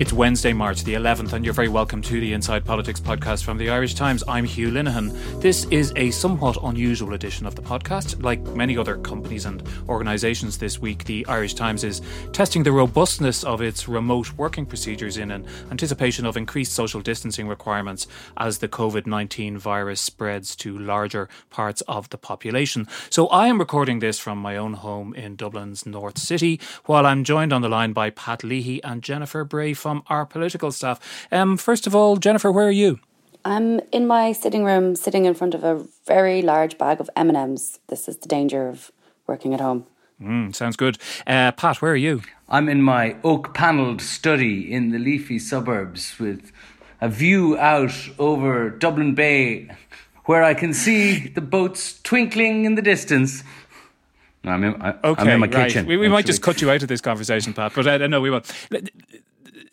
It's Wednesday, March the 11th, and you're very welcome to the Inside Politics podcast from the Irish Times. I'm Hugh Linehan. This is a somewhat unusual edition of the podcast. Like many other companies and organisations this week, the Irish Times is testing the robustness of its remote working procedures in an anticipation of increased social distancing requirements as the COVID 19 virus spreads to larger parts of the population. So I am recording this from my own home in Dublin's North City, while I'm joined on the line by Pat Leahy and Jennifer Bray from our political staff. Um, first of all, Jennifer, where are you? I'm in my sitting room, sitting in front of a very large bag of M and M's. This is the danger of working at home. Mm, sounds good. Uh, Pat, where are you? I'm in my oak panelled study in the leafy suburbs with a view out over Dublin Bay where I can see the boats twinkling in the distance. No, I'm in, I, okay, I'm in my right. kitchen. We, we might just cut you out of this conversation, Pat, but uh, no, we won't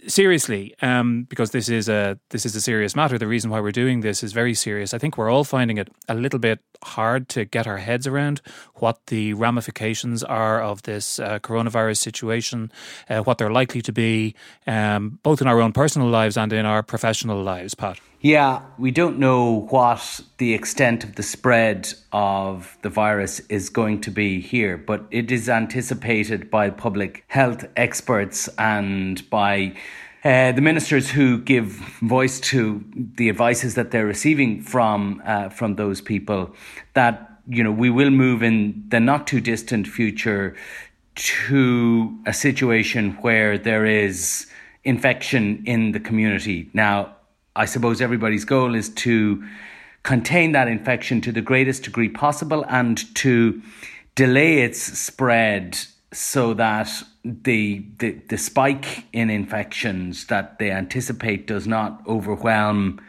seriously, um, because this is a this is a serious matter. The reason why we're doing this is very serious. I think we're all finding it a little bit hard to get our heads around what the ramifications are of this uh, coronavirus situation, uh, what they're likely to be, um, both in our own personal lives and in our professional lives. Pat. Yeah, we don't know what the extent of the spread of the virus is going to be here, but it is anticipated by public health experts and by uh, the ministers who give voice to the advices that they're receiving from uh, from those people that you know we will move in the not too distant future to a situation where there is infection in the community. Now, I suppose everybody's goal is to contain that infection to the greatest degree possible and to delay its spread so that the, the the spike in infections that they anticipate does not overwhelm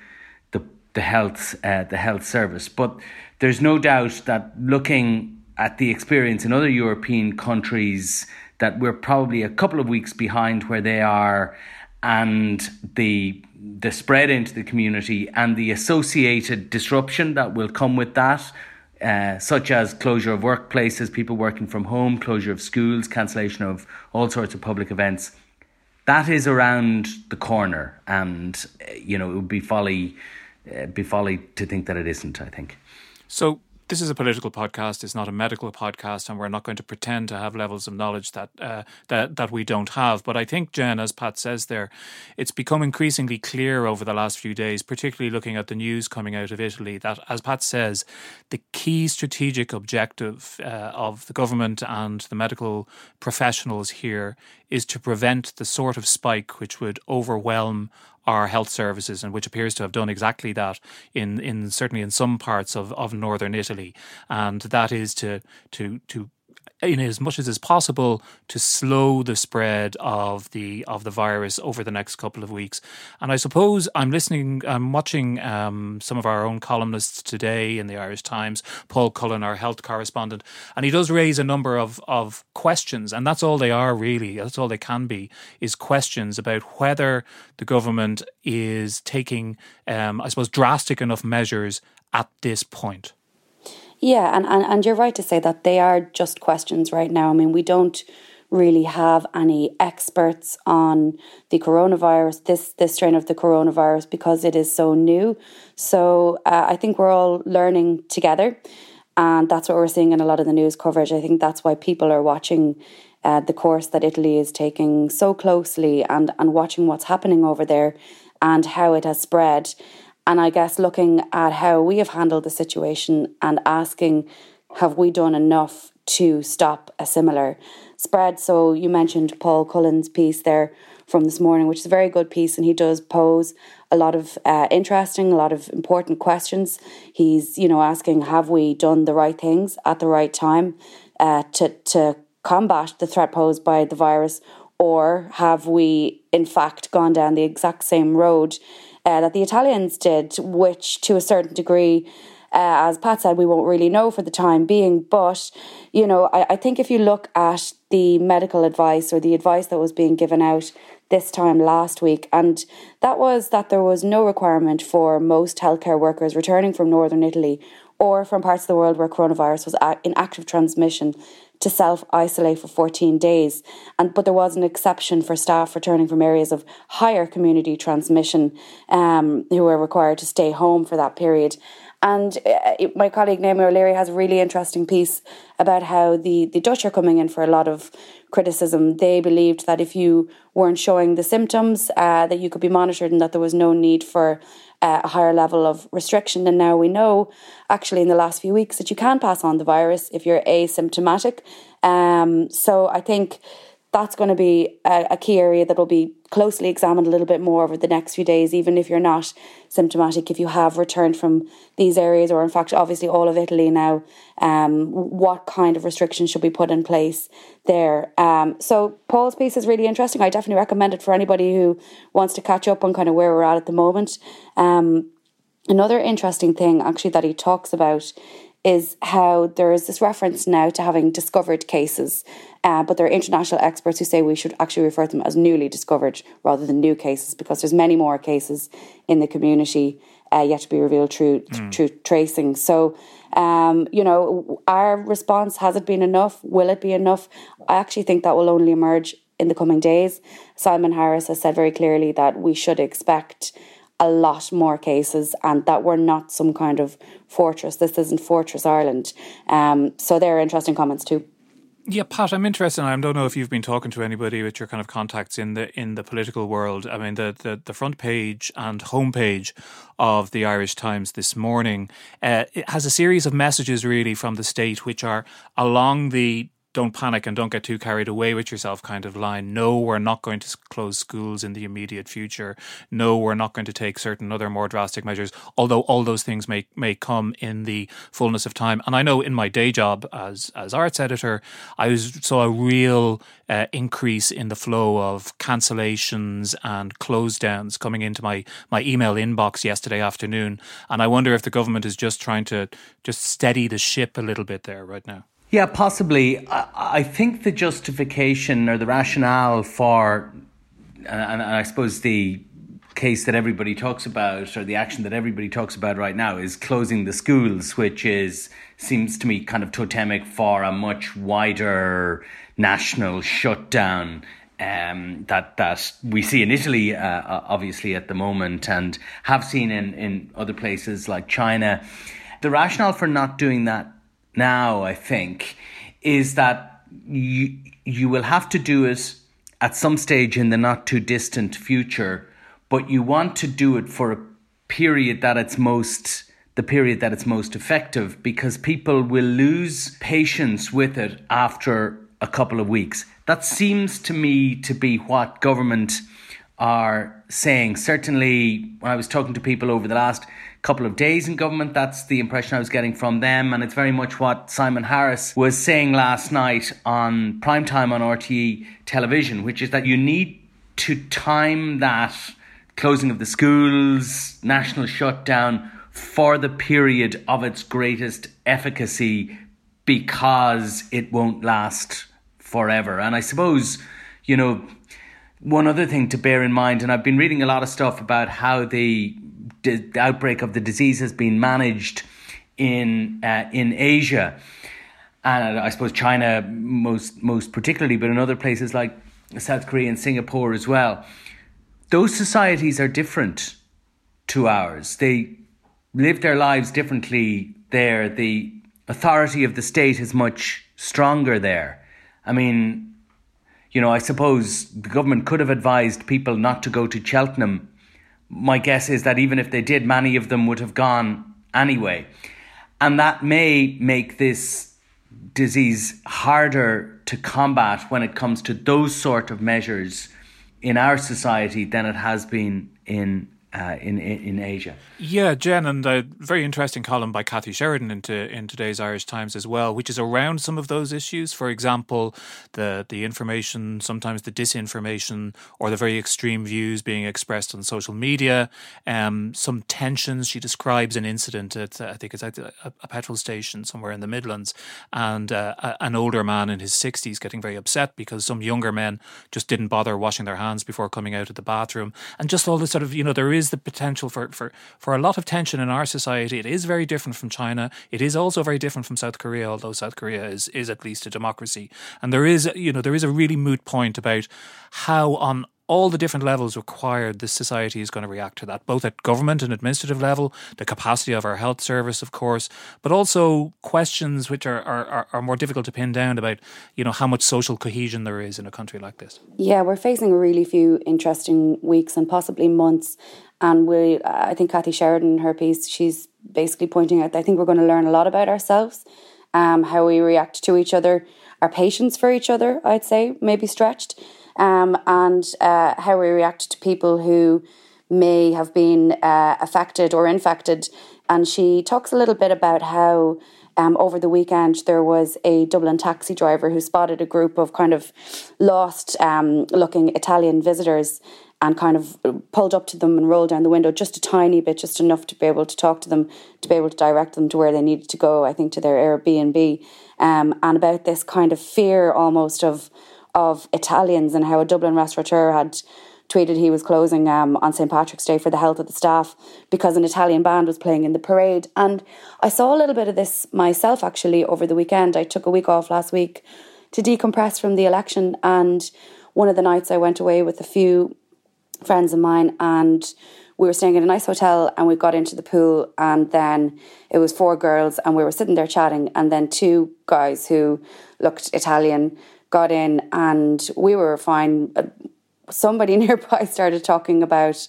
the the health uh, the health service. But there's no doubt that looking at the experience in other European countries, that we're probably a couple of weeks behind where they are, and the the spread into the community and the associated disruption that will come with that uh, such as closure of workplaces, people working from home, closure of schools, cancellation of all sorts of public events. That is around the corner, and uh, you know it would be folly, uh, be folly to think that it isn't. I think. So this is a political podcast. It's not a medical podcast, and we're not going to pretend to have levels of knowledge that uh, that that we don't have. But I think, Jen, as Pat says there, it's become increasingly clear over the last few days, particularly looking at the news coming out of Italy, that as Pat says, the key strategic objective uh, of the government and the medical professionals here is to prevent the sort of spike which would overwhelm our health services and which appears to have done exactly that in, in certainly in some parts of, of northern Italy. And that is to to to in as much as is possible to slow the spread of the of the virus over the next couple of weeks. And I suppose I'm listening, I'm watching um, some of our own columnists today in the Irish Times, Paul Cullen, our health correspondent, and he does raise a number of of questions, and that's all they are really. That's all they can be is questions about whether the government is taking, um, I suppose, drastic enough measures at this point. Yeah, and, and, and you're right to say that they are just questions right now. I mean, we don't really have any experts on the coronavirus, this this strain of the coronavirus, because it is so new. So uh, I think we're all learning together, and that's what we're seeing in a lot of the news coverage. I think that's why people are watching uh, the course that Italy is taking so closely and and watching what's happening over there and how it has spread. And I guess looking at how we have handled the situation and asking, have we done enough to stop a similar spread? So you mentioned Paul Cullen's piece there from this morning, which is a very good piece, and he does pose a lot of uh, interesting, a lot of important questions. He's, you know, asking, have we done the right things at the right time uh, to, to combat the threat posed by the virus? Or have we, in fact, gone down the exact same road uh, that the Italians did, which to a certain degree, uh, as Pat said, we won't really know for the time being. But, you know, I, I think if you look at the medical advice or the advice that was being given out this time last week, and that was that there was no requirement for most healthcare workers returning from northern Italy or from parts of the world where coronavirus was in active transmission to self isolate for 14 days. And but there was an exception for staff returning from areas of higher community transmission um, who were required to stay home for that period. And uh, it, my colleague Naomi O'Leary has a really interesting piece about how the, the Dutch are coming in for a lot of criticism. They believed that if you weren't showing the symptoms, uh, that you could be monitored and that there was no need for uh, a higher level of restriction. And now we know, actually, in the last few weeks, that you can pass on the virus if you're asymptomatic. Um, so I think that's going to be a, a, key area that will be closely examined a little bit more over the next few days, even if you're not symptomatic, if you have returned from these areas, or in fact, obviously, all of Italy now, um, what kind of restrictions should be put in place there. Um, so, Paul's piece is really interesting. I definitely recommend it for anybody who wants to catch up on kind of where we're at at the moment. Um, another interesting thing, actually, that he talks about is how there is this reference now to having discovered cases, uh, but there are international experts who say we should actually refer to them as newly discovered rather than new cases because there's many more cases in the community uh, yet to be revealed through mm. through tracing. So, um, you know, our response has it been enough? Will it be enough? I actually think that will only emerge in the coming days. Simon Harris has said very clearly that we should expect a lot more cases and that we're not some kind of fortress. This isn't Fortress Ireland. Um, so there are interesting comments too. Yeah, Pat, I'm interested. I don't know if you've been talking to anybody with your kind of contacts in the in the political world. I mean, the the, the front page and homepage of the Irish Times this morning uh, it has a series of messages really from the state, which are along the don't panic and don't get too carried away with yourself kind of line. No, we're not going to close schools in the immediate future. No, we're not going to take certain other more drastic measures, although all those things may may come in the fullness of time. And I know in my day job as as arts editor, I was, saw a real uh, increase in the flow of cancellations and close downs coming into my my email inbox yesterday afternoon. And I wonder if the government is just trying to just steady the ship a little bit there right now. Yeah, possibly. I, I think the justification or the rationale for, and, and I suppose the case that everybody talks about or the action that everybody talks about right now is closing the schools, which is seems to me kind of totemic for a much wider national shutdown um, that that we see in Italy, uh, obviously at the moment, and have seen in in other places like China. The rationale for not doing that now, I think, is that you, you will have to do it at some stage in the not too distant future, but you want to do it for a period that it's most the period that it's most effective because people will lose patience with it after a couple of weeks. That seems to me to be what government are saying. Certainly, when I was talking to people over the last couple of days in government. That's the impression I was getting from them. And it's very much what Simon Harris was saying last night on primetime on RTE television, which is that you need to time that closing of the schools, national shutdown for the period of its greatest efficacy because it won't last forever. And I suppose, you know, one other thing to bear in mind, and I've been reading a lot of stuff about how the the outbreak of the disease has been managed in uh, in Asia, and I suppose China most most particularly, but in other places like South Korea and Singapore as well. Those societies are different to ours. They live their lives differently there. The authority of the state is much stronger there. I mean, you know, I suppose the government could have advised people not to go to Cheltenham my guess is that even if they did, many of them would have gone anyway. And that may make this disease harder to combat when it comes to those sort of measures in our society than it has been in uh, in, in, Asia. Yeah, Jen, and a very interesting column by Kathy Sheridan into in today's Irish Times as well, which is around some of those issues. For example, the the information, sometimes the disinformation, or the very extreme views being expressed on social media. Um, some tensions. She describes an incident at I think it's at a, a petrol station somewhere in the Midlands, and uh, a, an older man in his sixties getting very upset because some younger men just didn't bother washing their hands before coming out of the bathroom, and just all this sort of you know there is the potential for, for, for a lot of tension in our society. It is very different from China. It is also very different from South Korea, although South Korea is, is at least a democracy. And there is, you know, there is a really moot point about how on all the different levels required this society is going to react to that, both at government and administrative level, the capacity of our health service, of course, but also questions which are, are, are more difficult to pin down about, you know, how much social cohesion there is in a country like this. Yeah, we're facing a really few interesting weeks and possibly months. And we, I think Kathy Sheridan, in her piece, she's basically pointing out I think we're going to learn a lot about ourselves, um, how we react to each other, our patience for each other, I'd say, maybe stretched um, and uh, how we react to people who may have been uh, affected or infected. And she talks a little bit about how um, over the weekend there was a Dublin taxi driver who spotted a group of kind of lost um, looking Italian visitors and kind of pulled up to them and rolled down the window just a tiny bit, just enough to be able to talk to them, to be able to direct them to where they needed to go, I think to their Airbnb. Um, and about this kind of fear almost of of Italians and how a Dublin restaurateur had tweeted he was closing um, on St. Patrick's Day for the health of the staff because an Italian band was playing in the parade. And I saw a little bit of this myself actually over the weekend. I took a week off last week to decompress from the election. And one of the nights I went away with a few friends of mine and we were staying in a nice hotel and we got into the pool and then it was four girls and we were sitting there chatting and then two guys who looked Italian got in and we were fine. Uh, somebody nearby started talking about,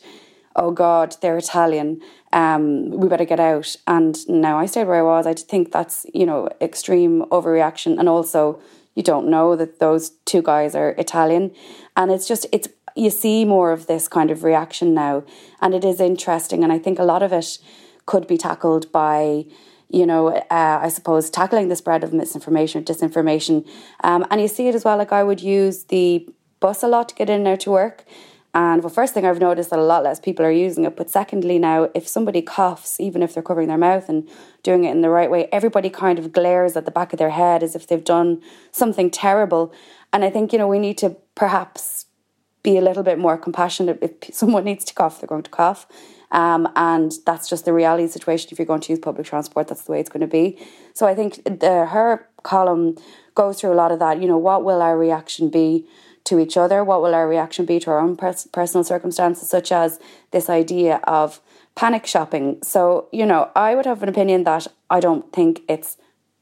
oh God, they're Italian. Um, we better get out. And now I stayed where I was. I think that's, you know, extreme overreaction. And also, you don't know that those two guys are Italian. And it's just, it's, you see more of this kind of reaction now. And it is interesting. And I think a lot of it could be tackled by you know, uh, I suppose tackling the spread of misinformation or disinformation. Um, and you see it as well, like I would use the bus a lot to get in out to work. And the first thing I've noticed that a lot less people are using it. But secondly, now if somebody coughs, even if they're covering their mouth and doing it in the right way, everybody kind of glares at the back of their head as if they've done something terrible. And I think, you know, we need to perhaps be a little bit more compassionate. If someone needs to cough, they're going to cough. Um, and that's just the reality situation. If you're going to use public transport, that's the way it's going to be. So I think the, her column goes through a lot of that. You know, what will our reaction be to each other? What will our reaction be to our own pers- personal circumstances, such as this idea of panic shopping? So, you know, I would have an opinion that I don't think it's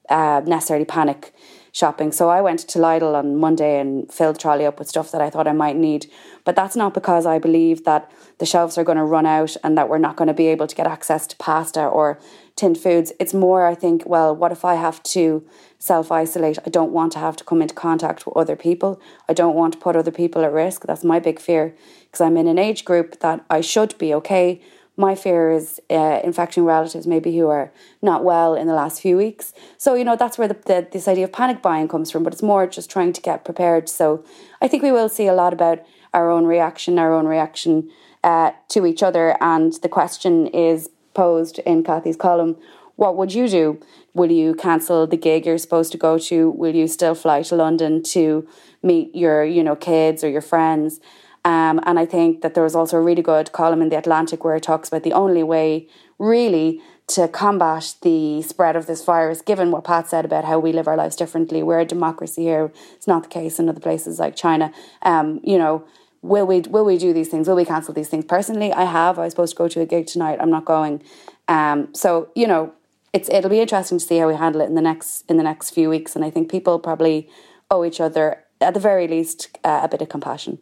uh, necessarily panic shopping. So I went to Lidl on Monday and filled the trolley up with stuff that I thought I might need. But that's not because I believe that the shelves are going to run out and that we're not going to be able to get access to pasta or tinned foods. It's more, I think, well, what if I have to self isolate? I don't want to have to come into contact with other people. I don't want to put other people at risk. That's my big fear because I'm in an age group that I should be okay my fear is uh, infecting relatives maybe who are not well in the last few weeks. So you know that's where the, the, this idea of panic buying comes from. But it's more just trying to get prepared. So I think we will see a lot about our own reaction, our own reaction uh, to each other. And the question is posed in Kathy's column: What would you do? Will you cancel the gig you're supposed to go to? Will you still fly to London to meet your you know kids or your friends? Um, and I think that there was also a really good column in The Atlantic where it talks about the only way, really, to combat the spread of this virus, given what Pat said about how we live our lives differently. We're a democracy here. It's not the case in other places like China. Um, you know, will we will we do these things? Will we cancel these things? Personally, I have. I was supposed to go to a gig tonight. I'm not going. Um, so you know, it's it'll be interesting to see how we handle it in the next in the next few weeks. And I think people probably owe each other, at the very least, uh, a bit of compassion.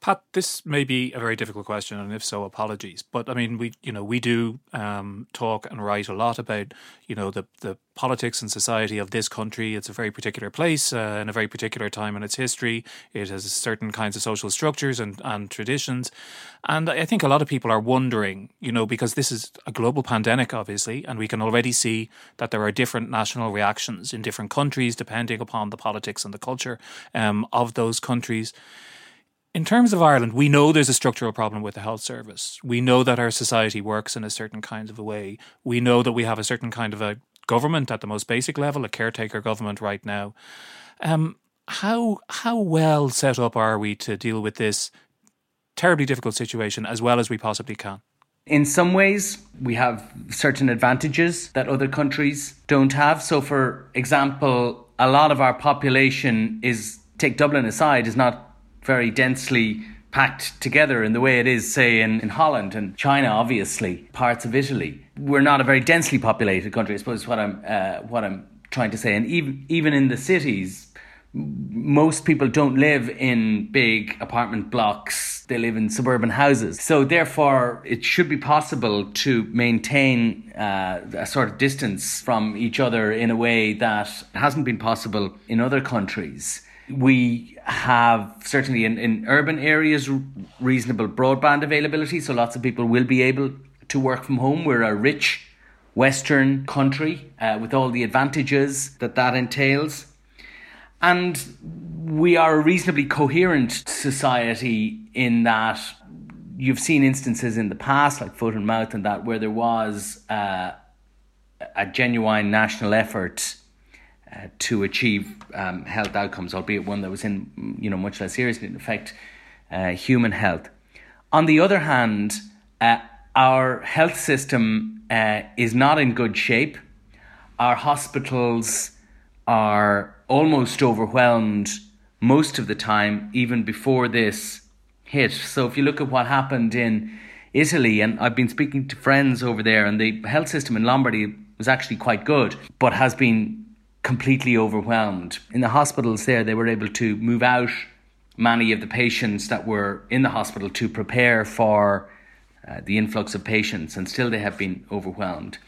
Pat, this may be a very difficult question, and if so, apologies. But I mean, we you know we do um, talk and write a lot about you know the the politics and society of this country. It's a very particular place uh, in a very particular time in its history. It has certain kinds of social structures and and traditions, and I think a lot of people are wondering, you know, because this is a global pandemic, obviously, and we can already see that there are different national reactions in different countries depending upon the politics and the culture um, of those countries in terms of Ireland, we know there's a structural problem with the health service. We know that our society works in a certain kind of a way. We know that we have a certain kind of a government at the most basic level, a caretaker government right now. Um, how how well set up are we to deal with this terribly difficult situation as well as we possibly can? In some ways, we have certain advantages that other countries don't have. So, for example, a lot of our population is, take Dublin aside, is not very densely packed together in the way it is, say, in, in Holland and China, obviously, parts of Italy. We're not a very densely populated country, I suppose, is what I'm, uh, what I'm trying to say. And even, even in the cities, most people don't live in big apartment blocks, they live in suburban houses. So, therefore, it should be possible to maintain uh, a sort of distance from each other in a way that hasn't been possible in other countries. We have certainly in, in urban areas reasonable broadband availability, so lots of people will be able to work from home. We're a rich Western country uh, with all the advantages that that entails. And we are a reasonably coherent society in that you've seen instances in the past, like foot and mouth, and that where there was uh, a genuine national effort uh, to achieve um, health outcomes, albeit one that was in you know much less seriously in affect uh, human health. On the other hand, uh, our health system uh, is not in good shape. Our hospitals are almost overwhelmed most of the time, even before this hit. So if you look at what happened in Italy, and I've been speaking to friends over there, and the health system in Lombardy was actually quite good, but has been completely overwhelmed. In the hospitals there, they were able to move out many of the patients that were in the hospital to prepare for uh, the influx of patients, and still they have been overwhelmed.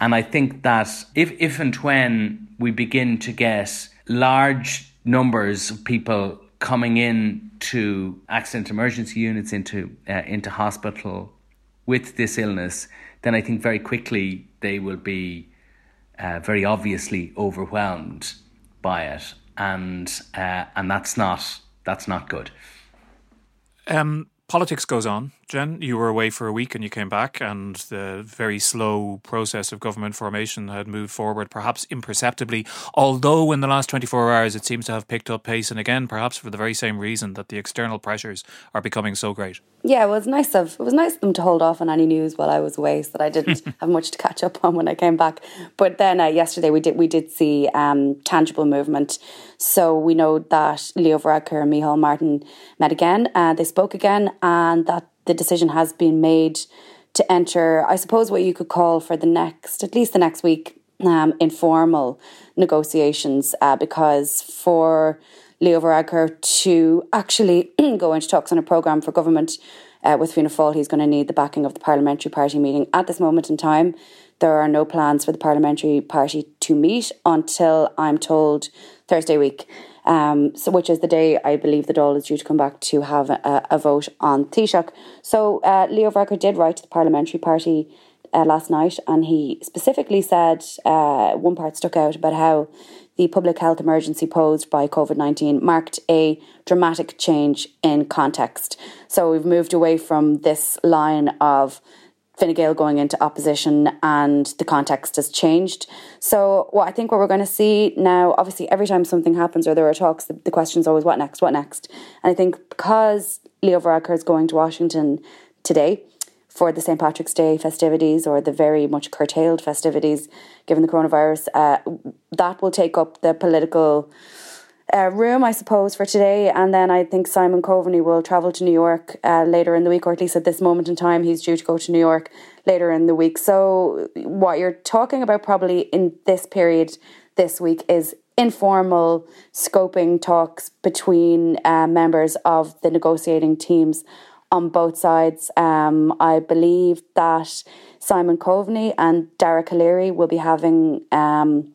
And I think that if, if and when we begin to get large numbers of people coming in to accident emergency units, into uh, into hospital with this illness, then I think very quickly they will be uh, very obviously overwhelmed by it, and uh, and that's not that's not good. Um, politics goes on. Jen, you were away for a week and you came back, and the very slow process of government formation had moved forward, perhaps imperceptibly. Although in the last 24 hours it seems to have picked up pace, and again, perhaps for the very same reason that the external pressures are becoming so great. Yeah, it was nice of it was nice of them to hold off on any news while I was away, so that I didn't have much to catch up on when I came back. But then uh, yesterday we did we did see um, tangible movement. So we know that Leo Varadkar and Micheál Martin met again. Uh, they spoke again, and that the decision has been made to enter, I suppose, what you could call for the next, at least the next week, um, informal negotiations, uh, because for Leo Varadkar to actually go into talks on a programme for government uh, with Fianna Fáil, he's going to need the backing of the parliamentary party meeting. At this moment in time, there are no plans for the parliamentary party to meet until I'm told Thursday week um, so which is the day I believe the Dáil is due to come back to have a, a vote on Taoiseach. So uh, Leo Varadkar did write to the parliamentary party uh, last night, and he specifically said uh, one part stuck out about how the public health emergency posed by COVID 19 marked a dramatic change in context. So we've moved away from this line of Fine Gael going into opposition and the context has changed. So what I think what we're going to see now, obviously every time something happens or there are talks, the, the question is always what next, what next? And I think because Leo Varadkar is going to Washington today for the St. Patrick's Day festivities or the very much curtailed festivities given the coronavirus, uh, that will take up the political uh, room, I suppose, for today. And then I think Simon Coveney will travel to New York uh, later in the week, or at least at this moment in time, he's due to go to New York later in the week. So, what you're talking about probably in this period this week is informal scoping talks between uh, members of the negotiating teams on both sides. Um, I believe that Simon Coveney and Dara Calleary will be having um,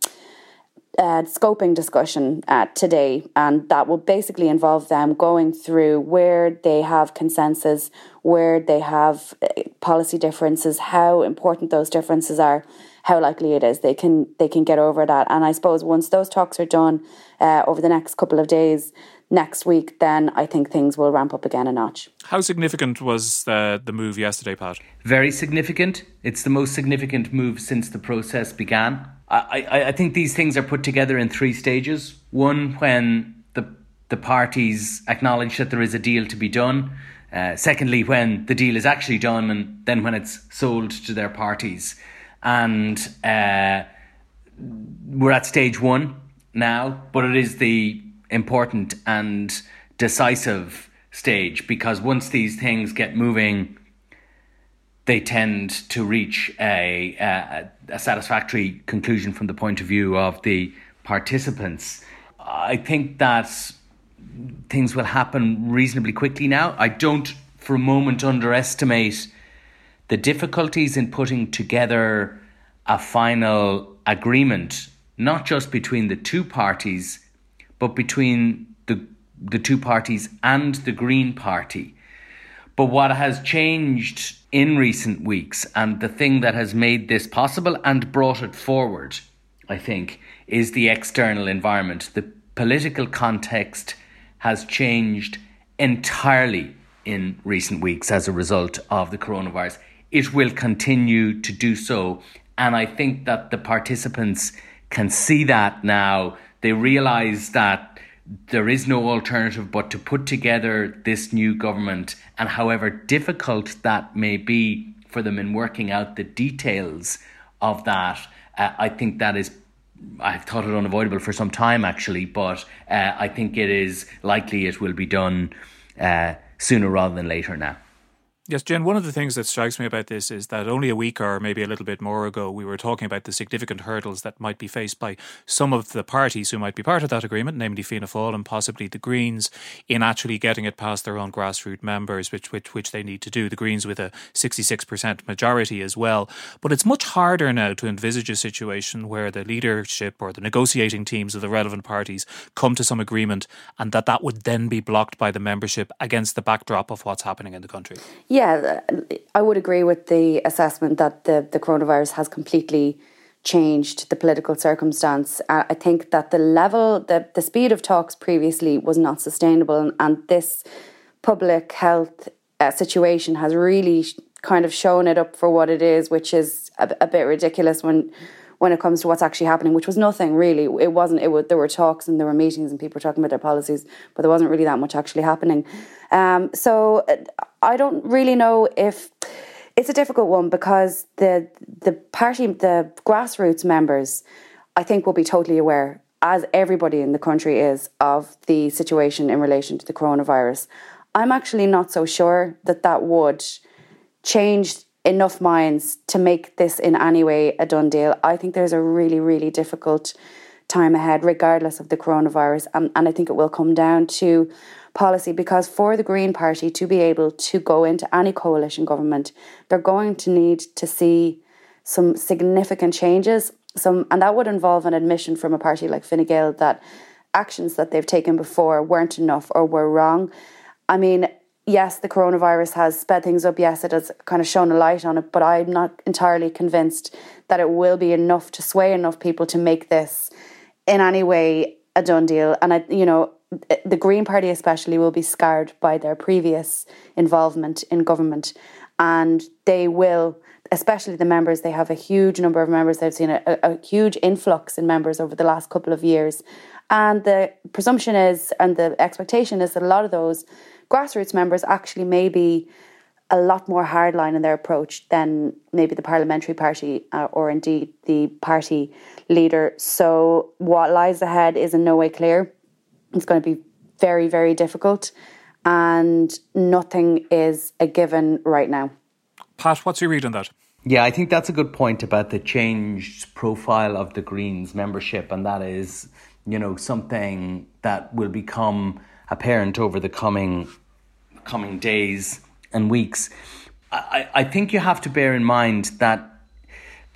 a scoping discussion uh, today, and that will basically involve them going through where they have consensus, where they have uh, policy differences, how important those differences are, how likely it is they can they can get over that. And I suppose once those talks are done uh, over the next couple of days, next week, then I think things will ramp up again a notch. How significant was the, the move yesterday, Pat? Very significant. It's the most significant move since the process began. I, I, think these things are put together in three stages. One, when the, the parties acknowledge that there is a deal to be done. Uh, secondly, when the deal is actually done, and then when it's sold to their parties. And uh, we're at stage one now, but it is the important and decisive stage because once these things get moving, they tend to reach a, a, a, satisfactory conclusion from the point of view of the participants. I think that things will happen reasonably quickly now. I don't for a moment underestimate the difficulties in putting together a final agreement, not just between the two parties, but between the the two parties and the Green Party. But what has changed in recent weeks, and the thing that has made this possible and brought it forward, I think, is the external environment. The political context has changed entirely in recent weeks as a result of the coronavirus. It will continue to do so. And I think that the participants can see that now they realize that there is no alternative but to put together this new government, and however difficult that may be for them in working out the details of that, uh, I think that is. I've thought it unavoidable for some time actually, but uh, I think it is likely it will be done uh, sooner rather than later now. Yes, Jen, one of the things that strikes me about this is that only a week or maybe a little bit more ago, we were talking about the significant hurdles that might be faced by some of the parties who might be part of that agreement, namely Fianna Fáil and possibly the Greens, in actually getting it past their own grassroots members, which, which, which they need to do. The Greens with a 66% majority as well. But it's much harder now to envisage a situation where the leadership or the negotiating teams of the relevant parties come to some agreement and that that would then be blocked by the membership against the backdrop of what's happening in the country. I would agree with the assessment that the, the coronavirus has completely changed the political circumstance. I think that the level, the, the speed of talks previously was not sustainable, and, and this public health uh, situation has really kind of shown it up for what it is, which is a, a bit ridiculous when when it comes to what's actually happening, which was nothing really. It wasn't. It was, there were talks and there were meetings and people were talking about their policies, but there wasn't really that much actually happening. Um, so uh, I don't really know if it's a difficult one because the the party, the grassroots members, I think will be totally aware, as everybody in the country is, of the situation in relation to the coronavirus. I'm actually not so sure that that would change enough minds to make this in any way a done deal. I think there's a really, really difficult time ahead, regardless of the coronavirus. And, and I think it will come down to policy because for the Green Party to be able to go into any coalition government, they're going to need to see some significant changes. Some and that would involve an admission from a party like Fine Gael that actions that they've taken before weren't enough or were wrong. I mean, yes, the coronavirus has sped things up. Yes, it has kind of shown a light on it, but I'm not entirely convinced that it will be enough to sway enough people to make this in any way a done deal. And I, you know, the Green Party especially will be scarred by their previous involvement in government, and they will. Especially the members, they have a huge number of members. They've seen a, a huge influx in members over the last couple of years. And the presumption is, and the expectation is that a lot of those grassroots members actually may be a lot more hardline in their approach than maybe the parliamentary party uh, or indeed the party leader. So, what lies ahead is in no way clear. It's going to be very, very difficult, and nothing is a given right now. Pat, what's your read on that? Yeah, I think that's a good point about the changed profile of the Greens membership, and that is you know, something that will become apparent over the coming coming days and weeks. I, I think you have to bear in mind that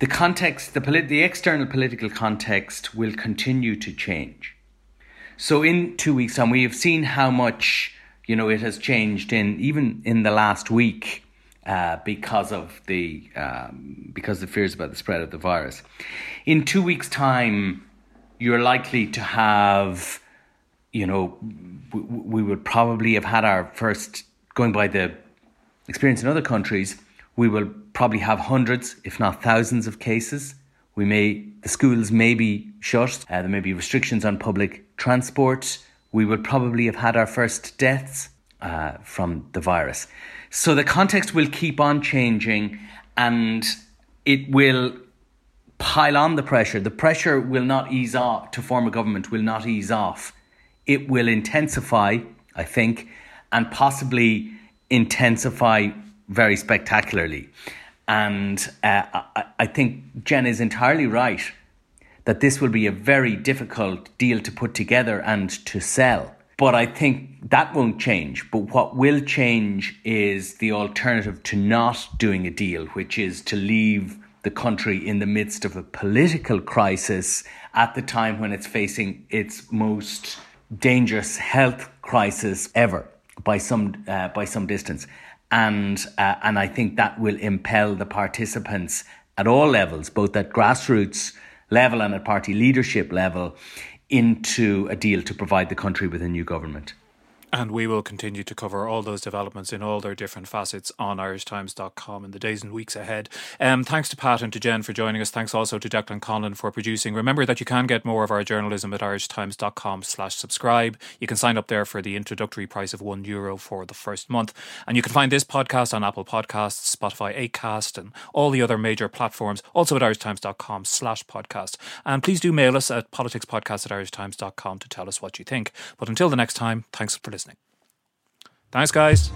the context, the, polit- the external political context will continue to change. So in two weeks' time, we have seen how much you know it has changed in even in the last week uh, because of the um, because of the fears about the spread of the virus. In two weeks' time, you're likely to have, you know, we, we would probably have had our first going by the experience in other countries. We will probably have hundreds, if not thousands, of cases. We may the schools may be shut. Uh, there may be restrictions on public transport. We would probably have had our first deaths uh, from the virus. So the context will keep on changing, and it will pile on the pressure. The pressure will not ease off to form a government. Will not ease off. It will intensify, I think, and possibly intensify very spectacularly. And uh, I, I think Jen is entirely right that this will be a very difficult deal to put together and to sell. But I think that won't change. But what will change is the alternative to not doing a deal, which is to leave the country in the midst of a political crisis at the time when it's facing its most dangerous health crisis ever by some uh, by some distance and uh, and I think that will impel the participants at all levels, both at grassroots level and at party leadership level, into a deal to provide the country with a new government. And we will continue to cover all those developments in all their different facets on irishtimes.com in the days and weeks ahead. Um, thanks to Pat and to Jen for joining us. Thanks also to Declan Conlon for producing. Remember that you can get more of our journalism at irishtimes.com slash subscribe. You can sign up there for the introductory price of one euro for the first month. And you can find this podcast on Apple Podcasts, Spotify, Acast, and all the other major platforms. Also at irishtimes.com slash podcast. And please do mail us at politicspodcast at irishtimes.com to tell us what you think. But until the next time, thanks for listening listening. Thanks, guys.